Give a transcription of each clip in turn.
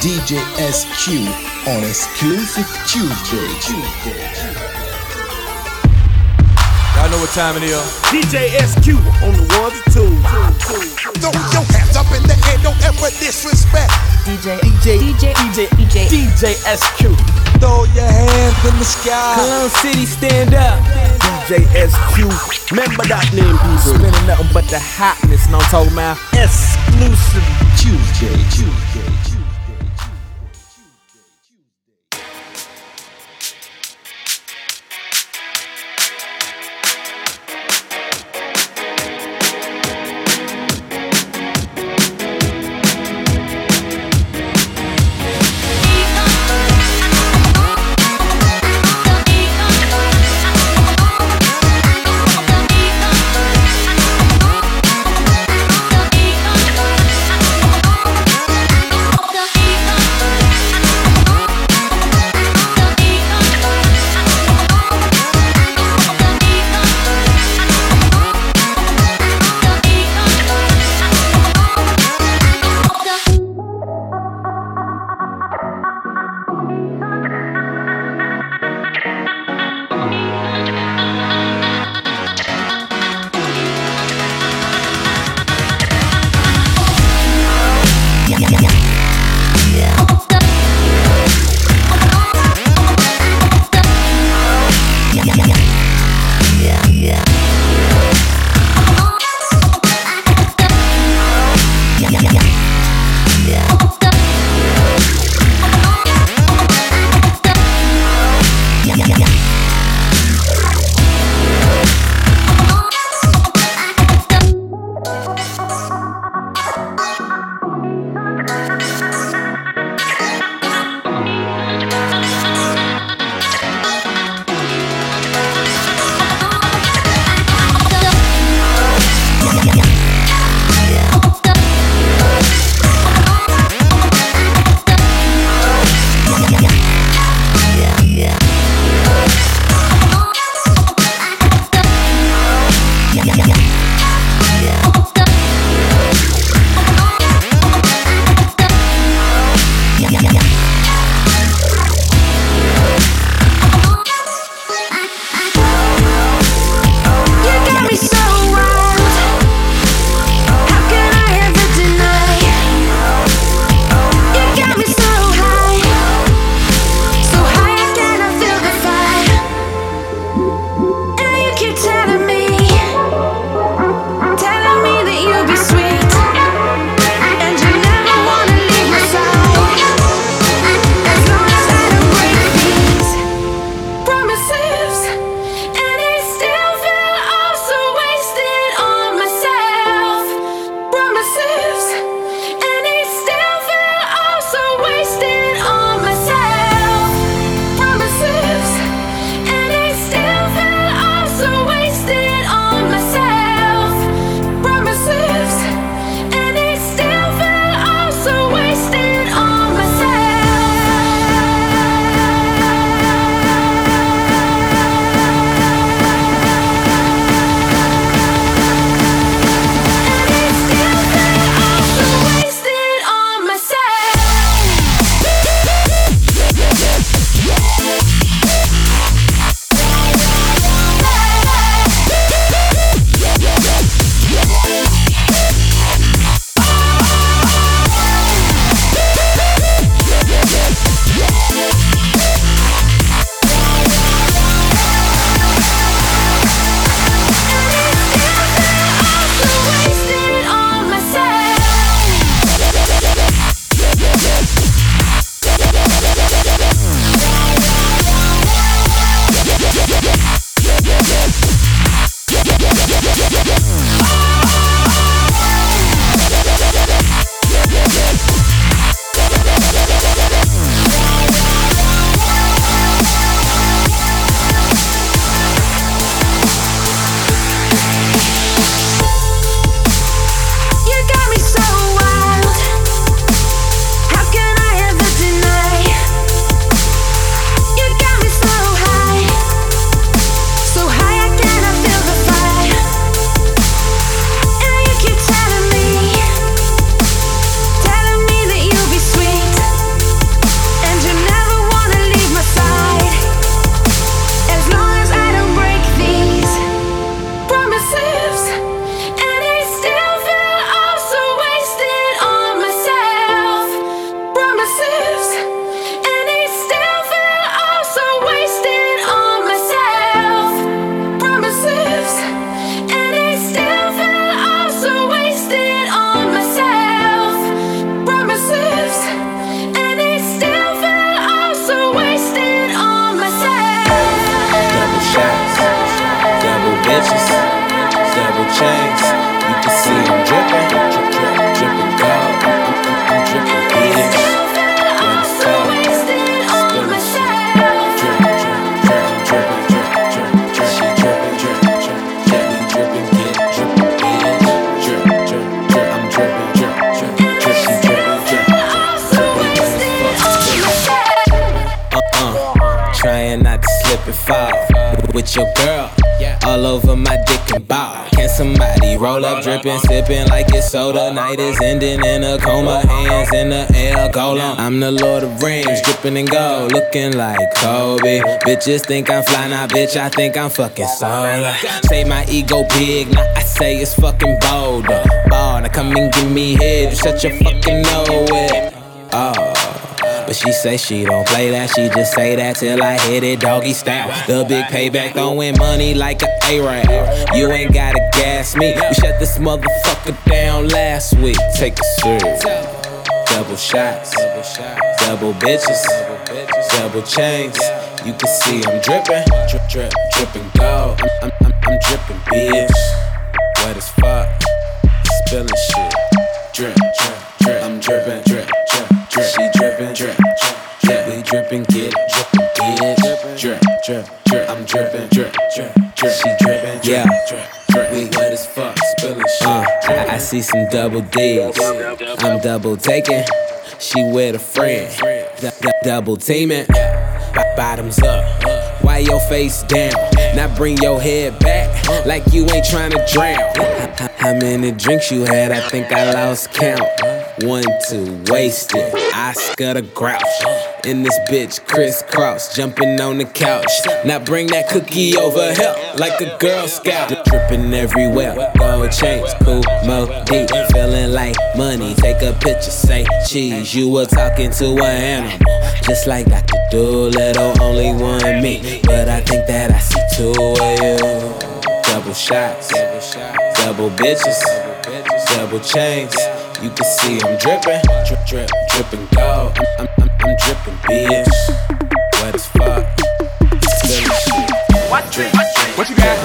DJ SQ on SQlusive Tuesday. Y'all know what time it is. DJ SQ on the ones and twos. Throw your hands up in the air, don't ever disrespect. DJ, DJ, DJ, DJ, DJ, DJ SQ. Throw your hands in the sky. Cologne City, stand up. DJ SQ. Remember that name, people. Spinning nothing but the hotness, know what I'm talking about? SQlusive. Tuesday, Tuesday, sipping like it's soda? Night is ending in a coma, hands in the air, golem. I'm the Lord of Rings, dripping in gold, looking like Kobe. Bitches think I'm fly, now bitch, I think I'm fucking solar. Say my ego big, now I say it's fucking bolder. Ball, now come and give me head, you shut your fucking with. Oh. But she say she don't play that, she just say that till I hit it doggy style. The big payback, throwing money like a A-Rap. You ain't gotta gas me. We shut this motherfucker down last week. Take a serious. Double shots, double bitches, double chains. You can see I'm dripping, drip, drip, dripping gold. I'm, I'm, I'm, dripping, bitch. Wet as fuck, spilling shit. Drip, drip, drip. I'm dripping, drip, drip, drip. She dripping, drip, drip, drip. We dripping, get bitch. Drip, drip, drip. I'm dripping, drip, drip, drip. She dripping, yeah. Drip, drip. We wet as fuck, spilling shit. Uh, I, I see some double D's. I'm double taking. She with a friend. D- d- double teaming. Bottoms up. Why your face down? Now bring your head back like you ain't trying to drown. How many drinks you had? I think I lost count. One, two, wasted. Oscar the grouch. In this bitch, crisscross, jumping on the couch. Now bring that cookie over here like a Girl Scout. Dripping everywhere. Gold chains, cool, mo, deep. Feeling like money. Take a picture, say cheese. You were talking to an animal. Just like Dr. Dolittle, only one me. But I think that I see two of you. Double shots, double bitches, double chains. You can see I'm dripping, drip, drip, dripping gold. I'm, I'm, I'm, I'm dripping, bitch. Wet as fuck. Drip, drip, What you got?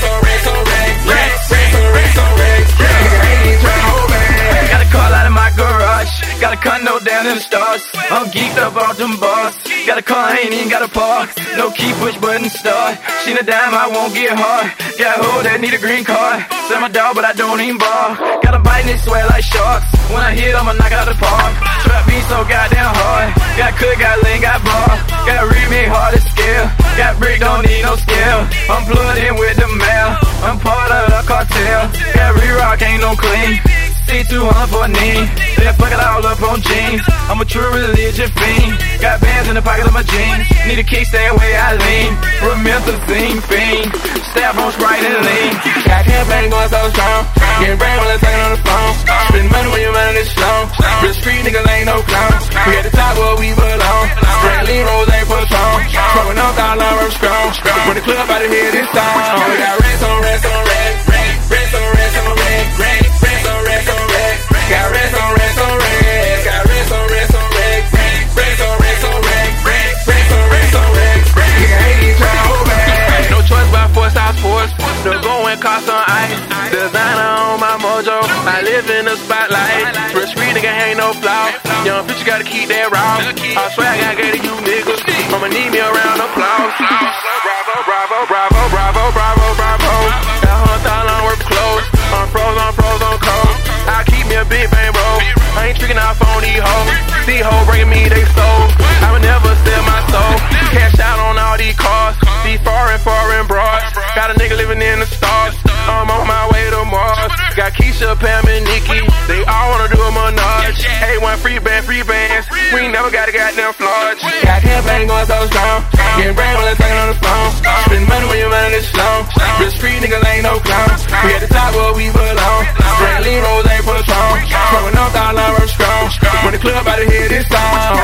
On rest on rest. Rest on rest on rest. Nigga ain't even tryna hold back. Got a call out of my garage. Got a condo down in the stars. I'm geeked up off them bars. Got a car, I ain't even got a park. No key, push button, start. She a dime, I won't get hard. Got a hoe that need a green card. Sell my dog, but I don't even bar. Got a it sweat like sharks. When I hit, I'ma knock out the park. Trap beat so goddamn hard. Got cook, got lean, got bar. Got remake hard to scale. Got brick, don't need no scale. I'm plugged in with the mail. I'm part of the cartel. Got re-rock, ain't no clean. C200 for a knee. Then fuck it all up on jeans. I'm a true religion fiend. Got bands in the pocket of my jeans. Need a kick, stay away, I lean. Promethazine fiend. Stab on Sprite and lean. Got campaign going so strong. Getting brain while I'm talking on the phone. Spend money when your mind is slow. Real street niggas ain't no clowns. We at the top where we belong. Brantley Rose ain't for song. Throwing off dollar, I'm strong. When the club out of here this time. We got rest on rest on rest. Rest on rest on rest. Cost on ice. Designer on my mojo. I live in the spotlight. Real street nigga ain't no flaw. Young bitch, you gotta keep that raw. I swear I gotta get to you niggas. I'ma need me a round of applause. Bravo, bravo, bravo, bravo, bravo, bravo. That all on work clothes. I'm froze, I'm froze, on cold. I keep me a big bang, bro. I ain't tricking off on these hoes. These hoes Got Pam, and Nikki. They all wanna do a menage. A1 free band, free bands. We never got a goddamn flaws. Got campaign going so strong. Getting brand while I'm talking on the phone. Spend money when your mind is slow. Real street niggas ain't no clown. We at the top where we belong. Brantley Rose ain't Patron. Smoking up dollar, strong. When the club out of here, this song.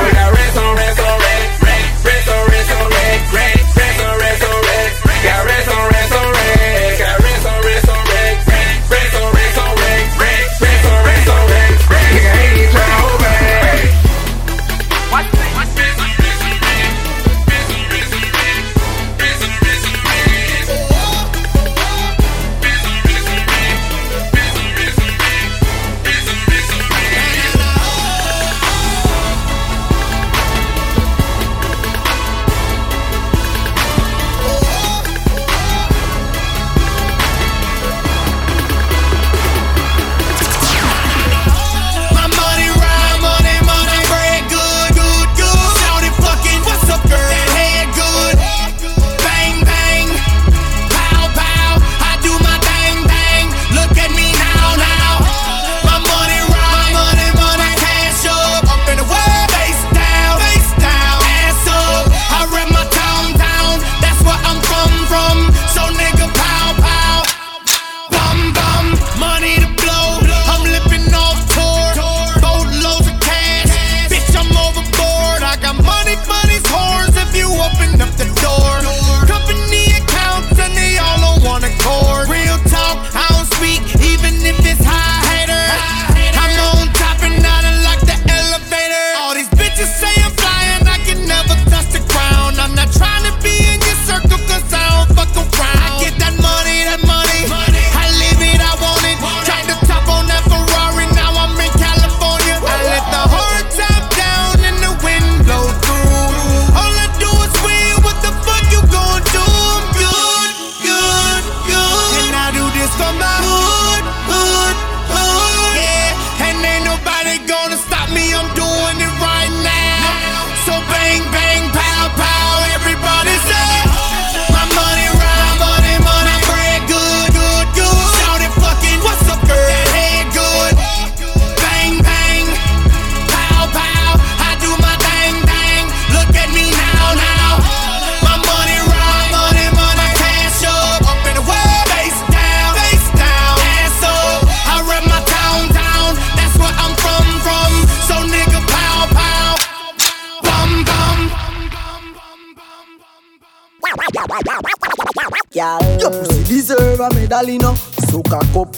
Deserve a medal, you know. So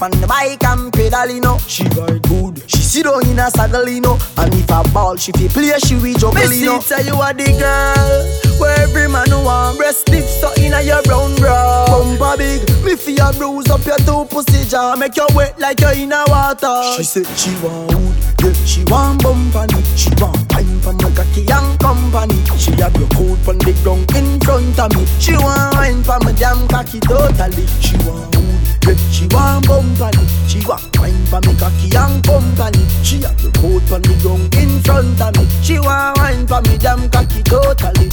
on the bike and pedal, you know. She ride good. She sit down in a saddle, you know. And if a ball she fi play, she will juggle, you know. tell you are the girl where every man want breast stiff, so inna your brown bra. Bumper big, me fi a bruise up your two pussy jaw, make you wet like you in a water. She said she want wood, yeah, she want bumpany. She want wine from my cocky and company. She have your coat on the ground in front of me. She want wine from my damn cocky totally. She want she want bumpany. She want wine from me cocky and company. She have your coat on the ground in front of me. She want wine from me damn cocky totally.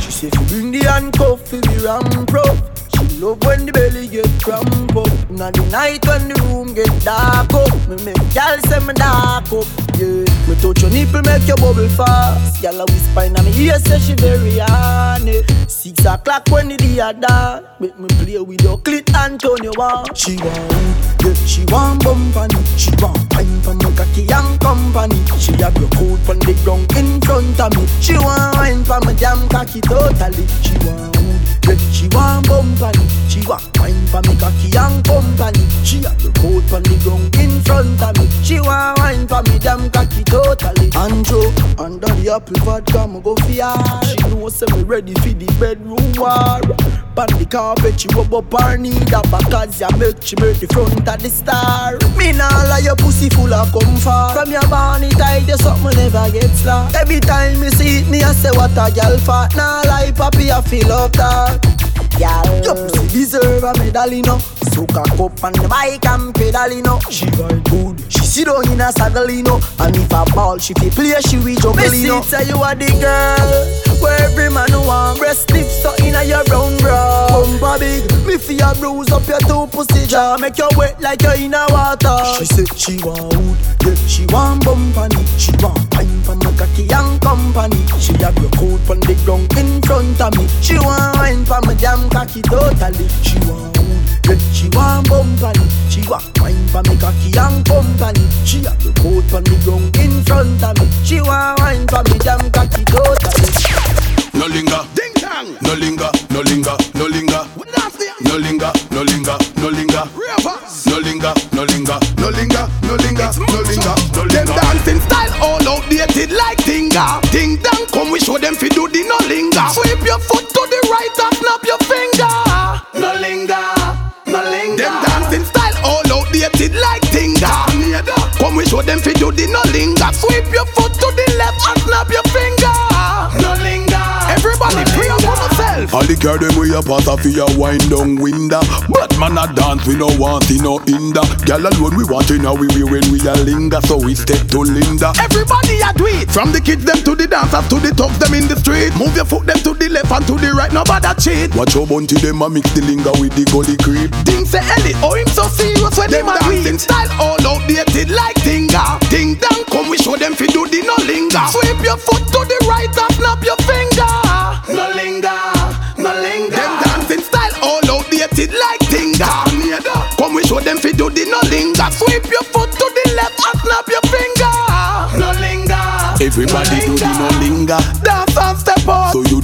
She say fi bring the handcuff fi be ramp up. Love when the belly get cramp up. Inna the night when the room get dark up. Me make gyal say me dark up. Yeah, me touch your nipple make your bubble fast. Gyal a whisper inna me ear say she very honey. Six o'clock when the day dark, make me play with your clit and turn you on. She want yeah, she want bumpany. She want wine from my cocky and company. She have your coat on the ground in front of me. She want wine from my damn cocky totally. She want yeah, she want bumpany. She want wine from me cocky and company. She have your coat on the ground in front of me. She want wine from me damn cocky totally. Andrew, under the apple vodka, me go fear. She know say me ready for the bedroom war. Pan the carpet, she rub up her knee. That because ya make she make the front of the star. Me nah lie, your pussy full of comfort. From your body tight, you something never gets slack. Every time me see it, me I say what a gal fat. Nah lie, papi, I feel love that. Your pussy deserve a medal, you know. So cock up on the bike and pedal, you know. She ride good. She sit down in a saddle, you know. And if a ball she fi play, she will juggle, you know. say you are the girl where every man want breast me fi a bruise up your two pussy jaw, make you wet like you in a water. She said she want wood, yeah, she want bumpany. She want wine from my cocky cocky and company. She have your coat on the ground in front of me. She want wine for me damn cocky totally. She want wood, yeah, she want bumpany. She want wine for me cocky and company. She have your coat on the ground in front of me. She want wine for me damn cocky totally. No linger, Ding dong. no linger, no linger, no linger, We nasty. no linger, no linger, no linger, no linger, no linger. No linger, no linger, no linger. No Them linger. dancing style all outdated like tinga. Ding dong, come we show them fi do the no linger. Sweep your foot to the right and snap your finger. No linger, no linger. Them dancing style all outdated like tinga. Come we show them fi do the no linger. Sweep your foot to the left and snap your finger. All the girl them we a pass off your wind down window. But man a dance we no want in no hinder. Girl alone we want in we we when we a linger. So we step to Linda. Everybody a do it From the kids them to the dancers to the thugs them in the street Move your foot them to the left and to the right Nobody cheat Watch how bunty them a mix the linger with the gully creep. Ding say Ellie Oh him so serious when them a dancing style all outdated like Tinga Ding dong come we show them fi do the no linger Sweep your foot to the right and snap your finger No linger, outdated like Tinga Come we show them fi do the no linger Sweep your foot to the left and snap your finger No linger Everybody do the no linger. Dance and step up. So you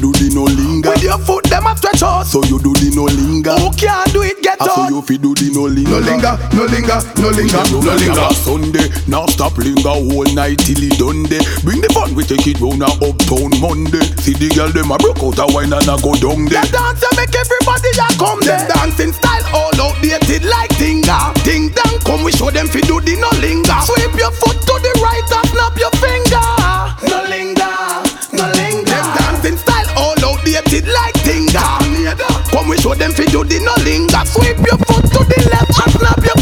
your foot, them a stretch out. So you do the no linger. Who can't do it, get Ah, so you fi do the no linger. No linger, no linger, no linger, no linger. Sunday, now stop linger whole night till it done day. Bring the fun, we take it round a uptown Monday. See the girl them a broke out a wine and a go down there. That dance make everybody a come there. Dancing style all outdated like Tinga. Ding dong, come we show them fi do the no linger. Sweep your foot to the right and snap your finger. Show them fi do the no linger. Sweep your foot to the left and snap your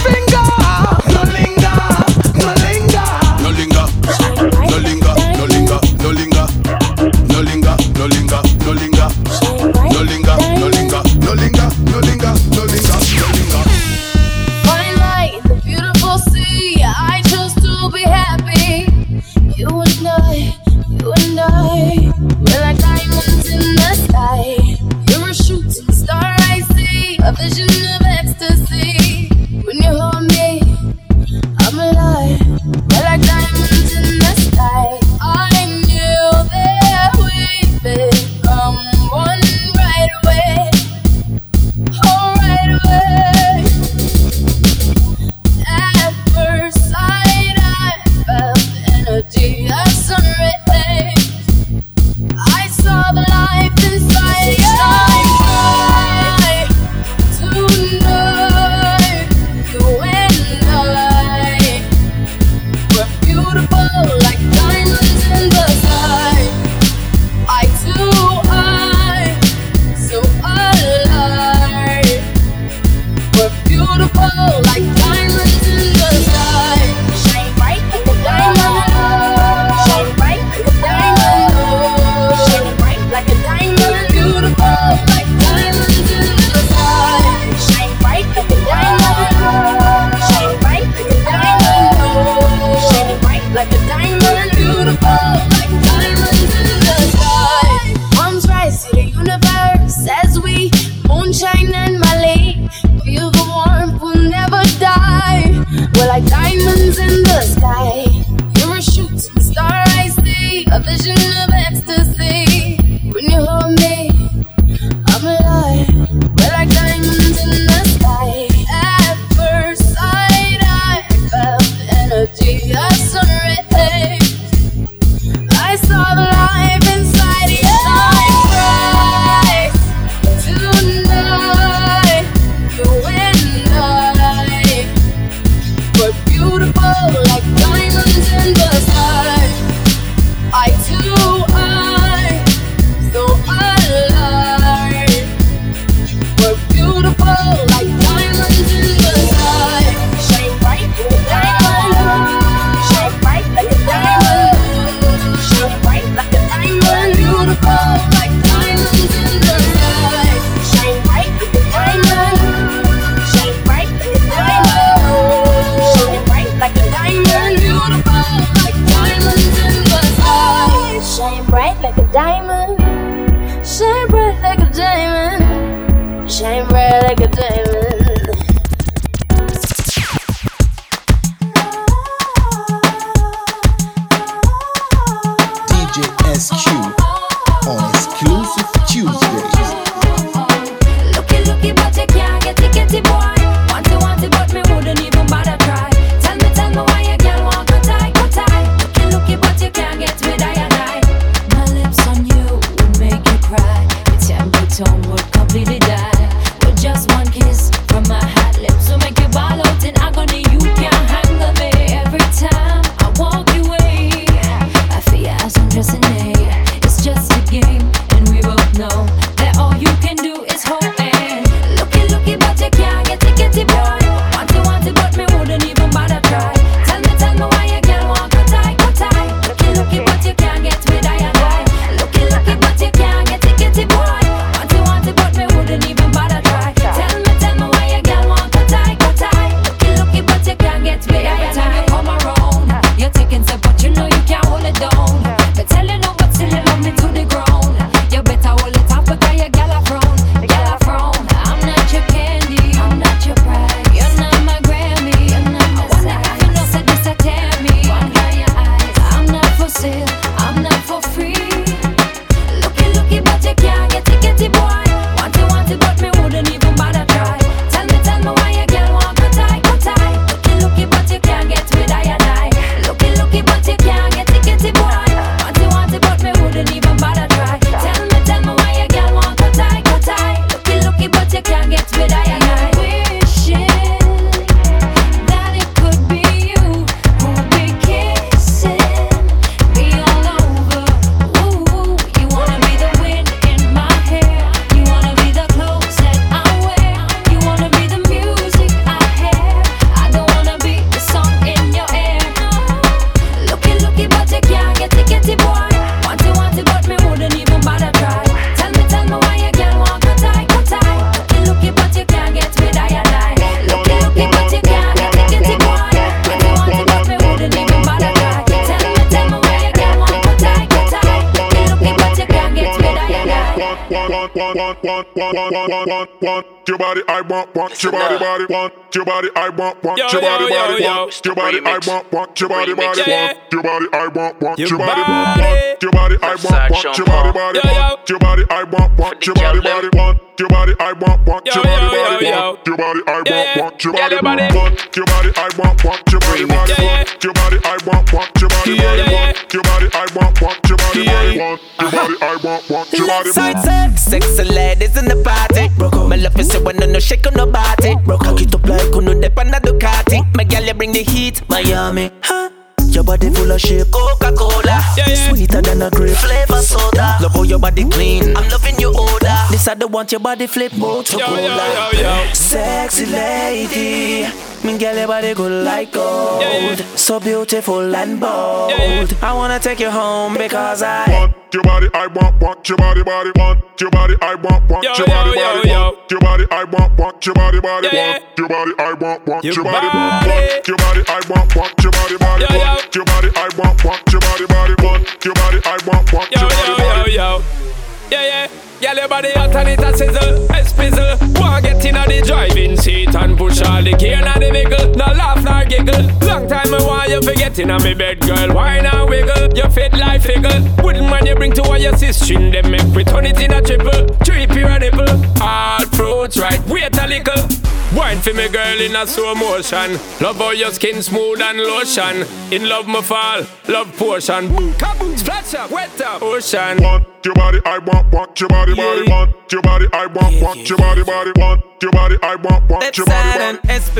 Your body, I want, want your body, body, want your body, I want, want Yo, your body, yo, yo, body, yo. want your body, I want, want your body, body, want your body, I want, want Your your body, body. want your body, I want, want your body, body, Yo, yo. want your body, I want, want your body, body, want your body, I want, want your body, yo, body, yo, yo. want your body, I Yeah, want, yeah. want your Yeah, body, your body. want your body, I want, want your body, body, Yeah, yeah. want your body, I want, want your body, Yeah, body, yeah. want your body, I want, want your body, Yeah, body, yeah. want your body, I want, want your body, Left side body. sex, sexy ladies in the party. My love is the one no shake on no body. Cock it up like uno dep on a Ducati. My girl you bring the heat, Miami. Huh? Your body full of shape, Coca-Cola. Yeah, yeah. Sweeter than a grape, flavor soda. Love how your body clean. I'm loving your odor. This I don't want your body flip, motor Yo, yo, cola. yo, yo. Sexy lady, me girl your body good like gold. Yeah, yeah. So beautiful and bold. Yeah, yeah. I wanna take you home because I. want your body, I want, want your body, body, want your body, I want, want Yo, your body, yo, body, yo. want your body, I want, want your body, body, Yeah, want your body, I want, want Your your body, body. want your body, I want, want your body, body, Yo, yo. want your body, I want, want your body, body, want your body, I want, want Yo, your yo, body, yo, body. yo. Yeah, yeah. Girl, your body hot and it a sizzle, a spizzle. Wanna get in the driving seat and push all the gear in the vehicle. No laugh nor giggle. Long time I want you forget in me bed, girl. Why not wiggle? You fit like figgle. Wouldn't man you bring to all your sister, them make we turn it in a triple. Three nipple. All fruits right. Wait a little. Wine for me, girl, in a slow motion. Love how your skin smooth and lotion. In love, my fall. Love potion. Boom, kaboom, splash up, wet up, ocean. Want your body, I want, want your body, body, Yeah. want your body, I want, want your body, body, want your body, I want, want Left your body, side body. and SP.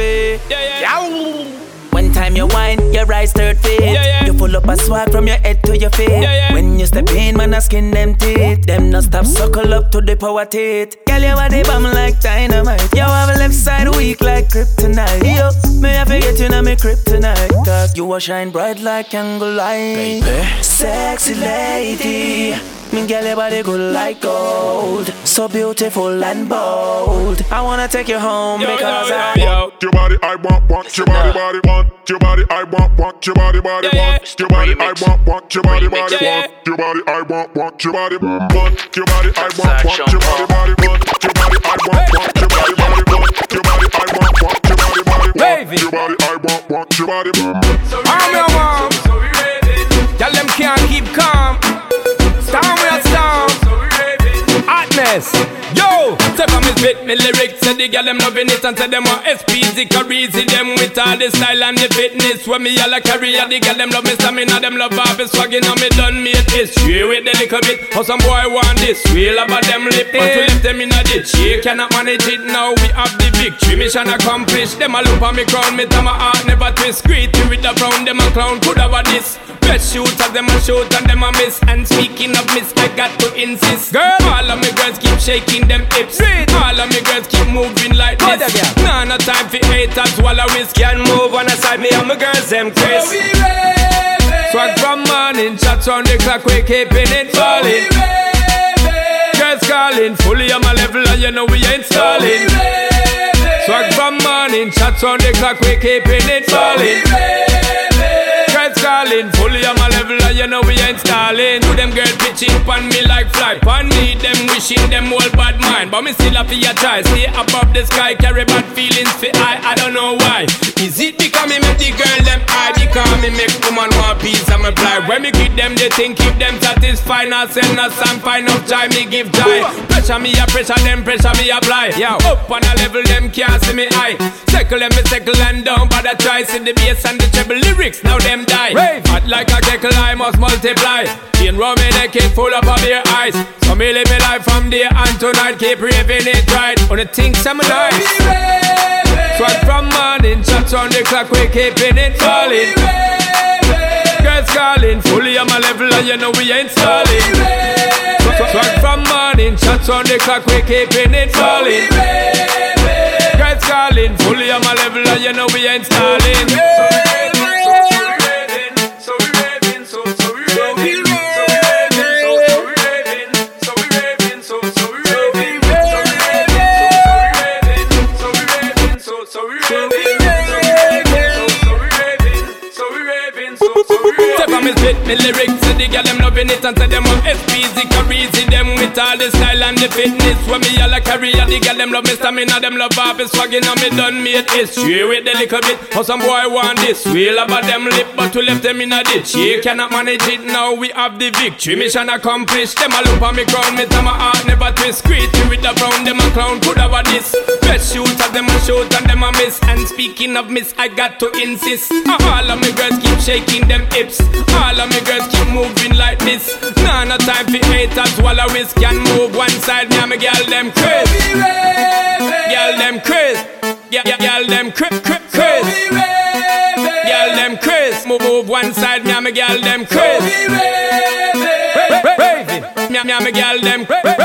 Yeah, yeah. One time you whine, your eyes third feet. Yeah, yeah. You full up a swag from your head to your feet. Yeah, yeah. When you step in, man, I skin them teeth. Them no stop suckle up to the power teeth. Girl, you body bomb like dynamite. You have a left side weak like kryptonite. Yo, may I forget you know me kryptonite. Cause you a shine bright like candle light. Baby. Sexy lady. Me girl, your body good like gold, so beautiful and bold. I wanna take you home yo, because yo, yo, I want your body. I want, want your body, body, want your body. I want, want your body, body, want your body. I want, want your body, body, want your body. I want, want your body, want your body. I want, want your body, body, want your body. I want, want your body, body, want your body. I want, want your body, body, want your body. I want, want your body, body. I'm your mom. Hotness. Yo, step on me spit me lyrics, say the girl them loving it and say them want SPZ crazy them with all the style and the fitness. When me all a carry, the girl them love me stamina, them love half is swagging on me done me history with the little bit. How some boy want this, real about them lip, but we left them in a ditch. She cannot manage it now, we have the victory. Mission accomplished. Them a look on me crown, me tell my heart never twist. Greedy with the brown, them a clown could have a this. Best shooters, them a shoot and them a miss. And speaking of miss, I got to insist. Girl, all of me girls keep shaking them hips. All of me girls keep moving like this. Nah, no time for haters while I whiskey and move on the side. Me and my girls, them Chris. Swag from morning, shots on the clock, we keeping it falling. Girls calling, fully on my level, and you know we ain't stalling. Swag from morning, shots on the clock, we keeping it falling. Calling, fully on my level, and you know we ain't stalling. To them girls pitching pan me like fly, pan me them wishing them all bad mind, but me still have to try. Stay above the sky, carry bad feelings for I, I don't know why. Is it because me make the girl them high? Because me make woman want peace and me fly. When me give them, they think keep them satisfied. Now send us some fine enough time, me give joy. Pressure me a pressure them, pressure me apply. Yeah, up on a level them can't see me high. Circle them, me circle and down, but I try see the bass and the treble lyrics. Now them die. Rave. Hot like a kettle, I must multiply. Chain round me neck, it full up of their eyes. So me live me life from day and tonight, keep raving it right. On the things I'm nice. Swag from morning, shots on the clock, we keeping it falling. Girls calling, fully on my level, and you know we ain't stalling. Swag from morning, shots on the clock, we keeping it falling. Girls calling, fully on my level, and you know we ain't stalling. On me spit the girl them loving it and say them want SPZ crazy them with all the style and the fitness. When me all a carry and the girl them love me stamina, them love half is swagging and me done made history with the little bit. How some boy want this, real about them lip, but we left them in a ditch. She cannot manage it now, we have the victory. Mission accomplished. Them a look on me crown, me tell my heart never twist. Greedy with the brown, them a clown could have a this. Best shooters, them a shoot and them a miss. And speaking of miss, I got to insist. Uh, all of me girls keep shaking them hips. All of me girls keep moving like this. Nah, no time for haters while I risk can move one side. Me and me girl them crazy. Girl them crazy. Girl them crazy. Crazy. Girl them crazy. Move, move one side. Me and me girl them crazy. Me and me girl them crazy.